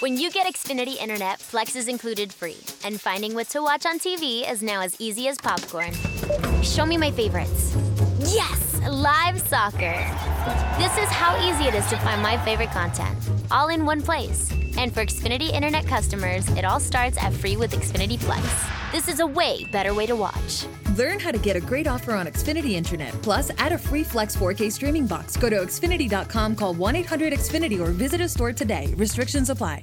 When you get Xfinity Internet, Flex is included free, and finding what to watch on TV is now as easy as popcorn. Show me my favorites. Yes, live soccer. This is how easy it is to find my favorite content, all in one place. And for Xfinity Internet customers, it all starts at free with Xfinity Flex. This is a way better way to watch. Learn how to get a great offer on Xfinity Internet. Plus, add a free Flex 4K streaming box. Go to Xfinity.com, call 1 800 Xfinity, or visit a store today. Restrictions apply.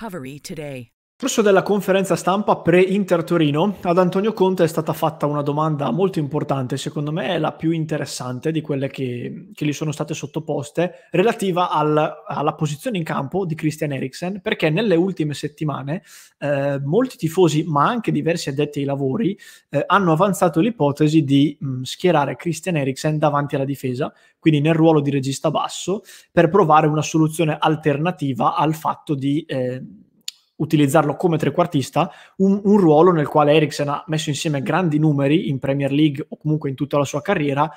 Recovery today. Nel corso della conferenza stampa pre-Inter Torino. Ad Antonio Conte è stata fatta una domanda molto importante, secondo me è la più interessante di quelle che, che gli sono state sottoposte, relativa al, alla posizione in campo di Christian Eriksen, perché nelle ultime settimane eh, molti tifosi, ma anche diversi addetti ai lavori, eh, hanno avanzato l'ipotesi di mh, schierare Christian Eriksen davanti alla difesa, quindi nel ruolo di regista basso, per provare una soluzione alternativa al fatto di... Eh, utilizzarlo come trequartista, un, un ruolo nel quale Eriksen ha messo insieme grandi numeri in Premier League o comunque in tutta la sua carriera,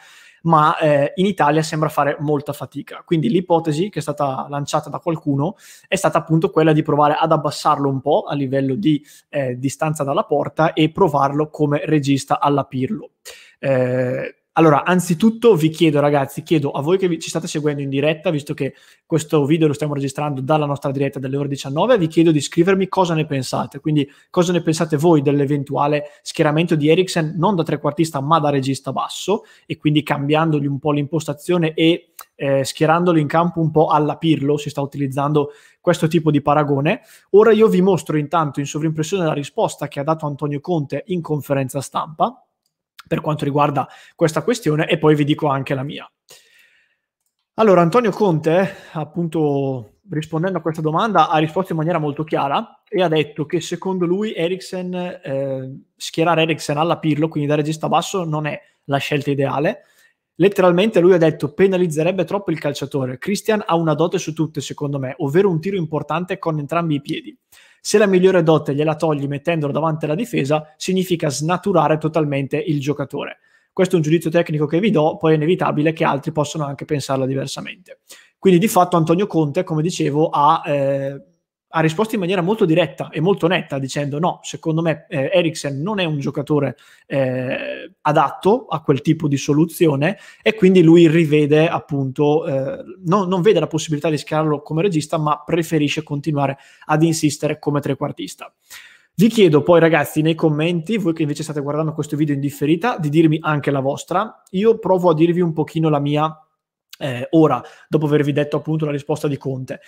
ma eh, in Italia sembra fare molta fatica. Quindi l'ipotesi che è stata lanciata da qualcuno è stata appunto quella di provare ad abbassarlo un po' a livello di eh, distanza dalla porta e provarlo come regista alla Pirlo. Eh, allora, anzitutto vi chiedo, ragazzi, chiedo a voi che ci state seguendo in diretta, visto che questo video lo stiamo registrando dalla nostra diretta delle ore 19, vi chiedo di scrivermi cosa ne pensate. Quindi, cosa ne pensate voi dell'eventuale schieramento di Eriksen non da trequartista, ma da regista basso, e quindi cambiandogli un po' l'impostazione e eh, schierandolo in campo un po' alla Pirlo, si sta utilizzando questo tipo di paragone. Ora io vi mostro intanto in sovrimpressione la risposta che ha dato Antonio Conte in conferenza stampa per quanto riguarda questa questione e poi vi dico anche la mia. Allora, Antonio Conte, appunto rispondendo a questa domanda, ha risposto in maniera molto chiara e ha detto che secondo lui Eriksen, eh, schierare Eriksen alla Pirlo, quindi da regista basso, non è la scelta ideale. Letteralmente lui ha detto penalizzerebbe troppo il calciatore. Christian ha una dote su tutte, secondo me, ovvero un tiro importante con entrambi i piedi. Se la migliore dote gliela togli mettendolo davanti alla difesa, significa snaturare totalmente il giocatore. Questo è un giudizio tecnico che vi do, poi è inevitabile che altri possano anche pensarla diversamente. Quindi di fatto Antonio Conte, come dicevo, ha eh, ha risposto in maniera molto diretta e molto netta dicendo no, secondo me eh, Eriksen non è un giocatore eh, adatto a quel tipo di soluzione e quindi lui rivede appunto, eh, no, non vede la possibilità di schierarlo come regista ma preferisce continuare ad insistere come trequartista. Vi chiedo poi ragazzi nei commenti, voi che invece state guardando questo video in differita, di dirmi anche la vostra. Io provo a dirvi un pochino la mia eh, ora, dopo avervi detto appunto la risposta di Conte.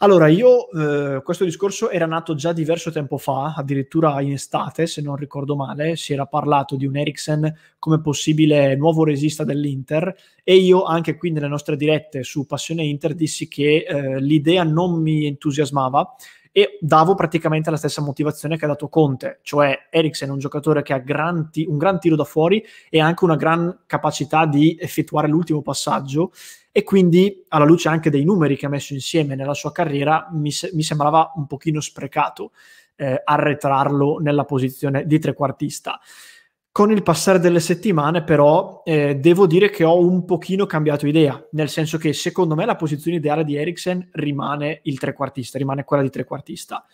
Allora, io eh, questo discorso era nato già diverso tempo fa, addirittura in estate, se non ricordo male, si era parlato di un Eriksen come possibile nuovo resista dell'Inter e io anche qui nelle nostre dirette su Passione Inter dissi che eh, l'idea non mi entusiasmava e davo praticamente la stessa motivazione che ha dato Conte, cioè Eriksen è un giocatore che ha gran t- un gran tiro da fuori e anche una gran capacità di effettuare l'ultimo passaggio e quindi alla luce anche dei numeri che ha messo insieme nella sua carriera mi, se- mi sembrava un pochino sprecato eh, arretrarlo nella posizione di trequartista. Con il passare delle settimane, però, eh, devo dire che ho un pochino cambiato idea, nel senso che secondo me la posizione ideale di Eriksen rimane il trequartista, rimane quella di trequartista.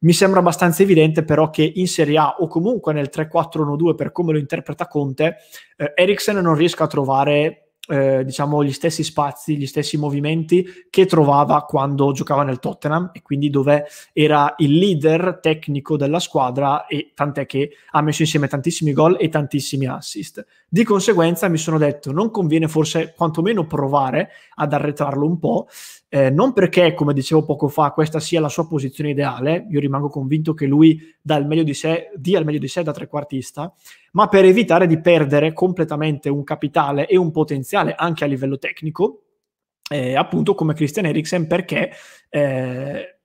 Mi sembra abbastanza evidente però che in Serie A o comunque nel 3-4-1-2 per come lo interpreta Conte, eh, Eriksen non riesca a trovare eh, diciamo, gli stessi spazi, gli stessi movimenti che trovava quando giocava nel Tottenham e quindi dove era il leader tecnico della squadra e tant'è che ha messo insieme tantissimi gol e tantissimi assist. Di conseguenza mi sono detto non conviene forse quantomeno provare ad arretrarlo un po', eh, non perché, come dicevo poco fa, questa sia la sua posizione ideale, io rimango convinto che lui dà il meglio di sé, dia il meglio di sé da trequartista, ma per evitare di perdere completamente un capitale e un potenziale anche a livello tecnico, eh, appunto come Christian Eriksen, perché eh,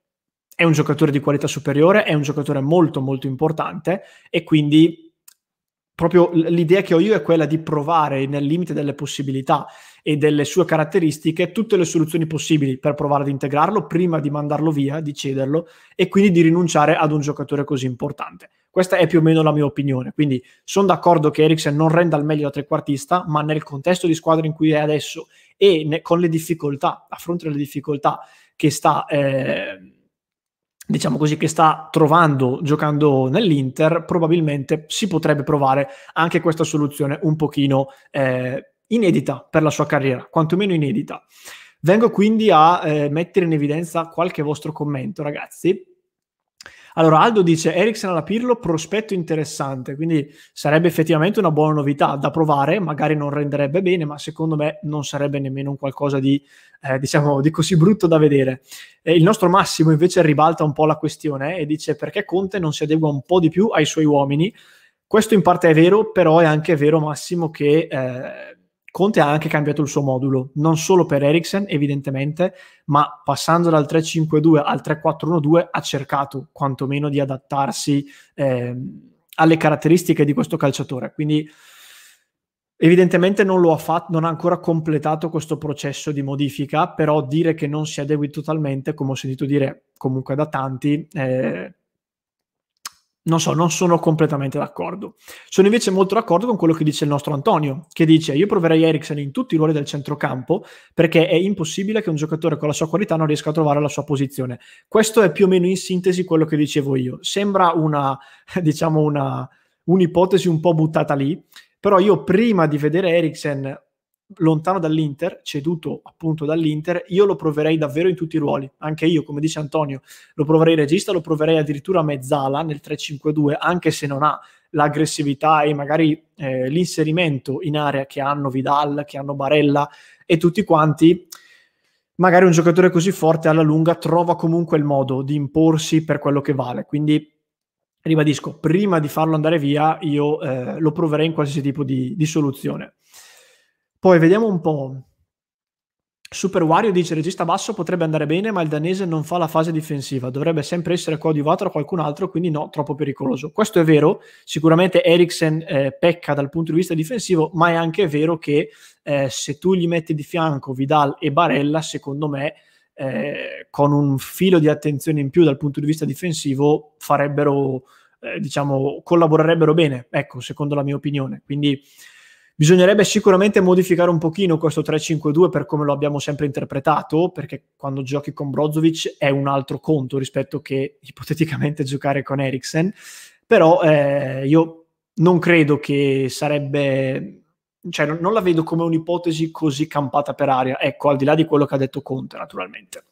è un giocatore di qualità superiore, è un giocatore molto molto importante e quindi proprio l'idea che ho io è quella di provare nel limite delle possibilità e delle sue caratteristiche tutte le soluzioni possibili per provare ad integrarlo prima di mandarlo via, di cederlo e quindi di rinunciare ad un giocatore così importante. Questa è più o meno la mia opinione. Quindi sono d'accordo che Eriksen non renda al meglio da trequartista, ma nel contesto di squadra in cui è adesso e ne, con le difficoltà, a fronte delle difficoltà che sta, eh, diciamo così, che sta trovando giocando nell'Inter, probabilmente si potrebbe provare anche questa soluzione un pochino eh, inedita per la sua carriera, quantomeno inedita. Vengo quindi a eh, mettere in evidenza qualche vostro commento, ragazzi. Allora, Aldo dice Eriksen alla Pirlo, prospetto interessante, quindi sarebbe effettivamente una buona novità da provare, magari non renderebbe bene, ma secondo me non sarebbe nemmeno un qualcosa di, eh, diciamo, di così brutto da vedere. Eh, il nostro Massimo invece ribalta un po' la questione eh, e dice perché Conte non si adegua un po' di più ai suoi uomini. Questo in parte è vero, però è anche vero, Massimo, che eh, Conte ha anche cambiato il suo modulo, non solo per Eriksen evidentemente, ma passando dal 3-5-2 al 3-4-1-2 ha cercato quantomeno di adattarsi eh, alle caratteristiche di questo calciatore. Quindi evidentemente non lo ha fatto, non ha ancora completato questo processo di modifica, però dire che non si adegui totalmente, come ho sentito dire comunque da tanti, eh, non so, non sono completamente d'accordo. Sono invece molto d'accordo con quello che dice il nostro Antonio, che dice io proverei Eriksen in tutti i ruoli del centrocampo perché è impossibile che un giocatore con la sua qualità non riesca a trovare la sua posizione. Questo è più o meno in sintesi quello che dicevo io. Sembra una, diciamo, una, un'ipotesi un po' buttata lì, però io prima di vedere Eriksen lontano dall'Inter, ceduto appunto dall'Inter, io lo proverei davvero in tutti i ruoli. Anche io, come dice Antonio, lo proverei regista, lo proverei addirittura a mezzala nel 3-5-2, anche se non ha l'aggressività e magari eh, l'inserimento in area che hanno Vidal, che hanno Barella e tutti quanti. Magari un giocatore così forte alla lunga trova comunque il modo di imporsi per quello che vale. Quindi ribadisco, prima di farlo andare via, io eh, lo proverei in qualsiasi tipo di, di soluzione. Poi vediamo un po'. Super Wario dice regista basso potrebbe andare bene, ma il danese non fa la fase difensiva, dovrebbe sempre essere coadiuvato da qualcun altro, quindi no, troppo pericoloso. Questo è vero, sicuramente Eriksen eh, pecca dal punto di vista difensivo, ma è anche vero che eh, se tu gli metti di fianco Vidal e Barella, secondo me eh, con un filo di attenzione in più dal punto di vista difensivo farebbero, eh, diciamo, collaborerebbero bene, ecco, secondo la mia opinione. Quindi Bisognerebbe sicuramente modificare un pochino questo 3-5-2 per come lo abbiamo sempre interpretato, perché quando giochi con Brozovic è un altro conto rispetto che ipoteticamente giocare con Eriksen, però eh, io non credo che sarebbe, cioè non, non la vedo come un'ipotesi così campata per aria, ecco, al di là di quello che ha detto Conte naturalmente.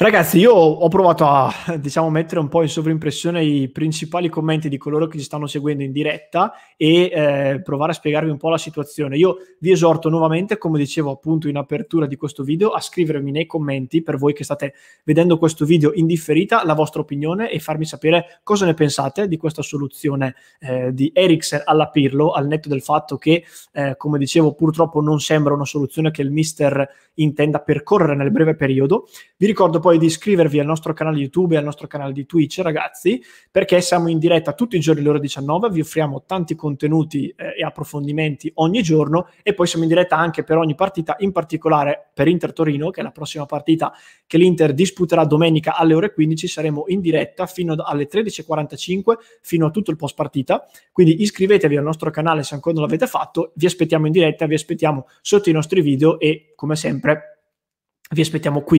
Ragazzi, io ho provato a diciamo, mettere un po' in sovrimpressione i principali commenti di coloro che ci stanno seguendo in diretta e eh, provare a spiegarvi un po' la situazione. Io vi esorto nuovamente, come dicevo appunto in apertura di questo video, a scrivermi nei commenti per voi che state vedendo questo video in differita la vostra opinione e farmi sapere cosa ne pensate di questa soluzione eh, di Eriksen alla Pirlo, al netto del fatto che, eh, come dicevo, purtroppo non sembra una soluzione che il mister intenda percorrere nel breve periodo. Vi ricordo poi poi di iscrivervi al nostro canale YouTube e al nostro canale di Twitch, ragazzi, perché siamo in diretta tutti i giorni alle ore 19, vi offriamo tanti contenuti eh, e approfondimenti ogni giorno e poi siamo in diretta anche per ogni partita, in particolare per Inter Torino, che è la prossima partita che l'Inter disputerà domenica alle ore 15, saremo in diretta fino alle 13.45, fino a tutto il post partita, quindi iscrivetevi al nostro canale se ancora non l'avete fatto, vi aspettiamo in diretta, vi aspettiamo sotto i nostri video e come sempre vi aspettiamo qui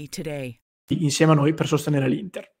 today. Insieme a noi per sostenere l'Inter.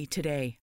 today.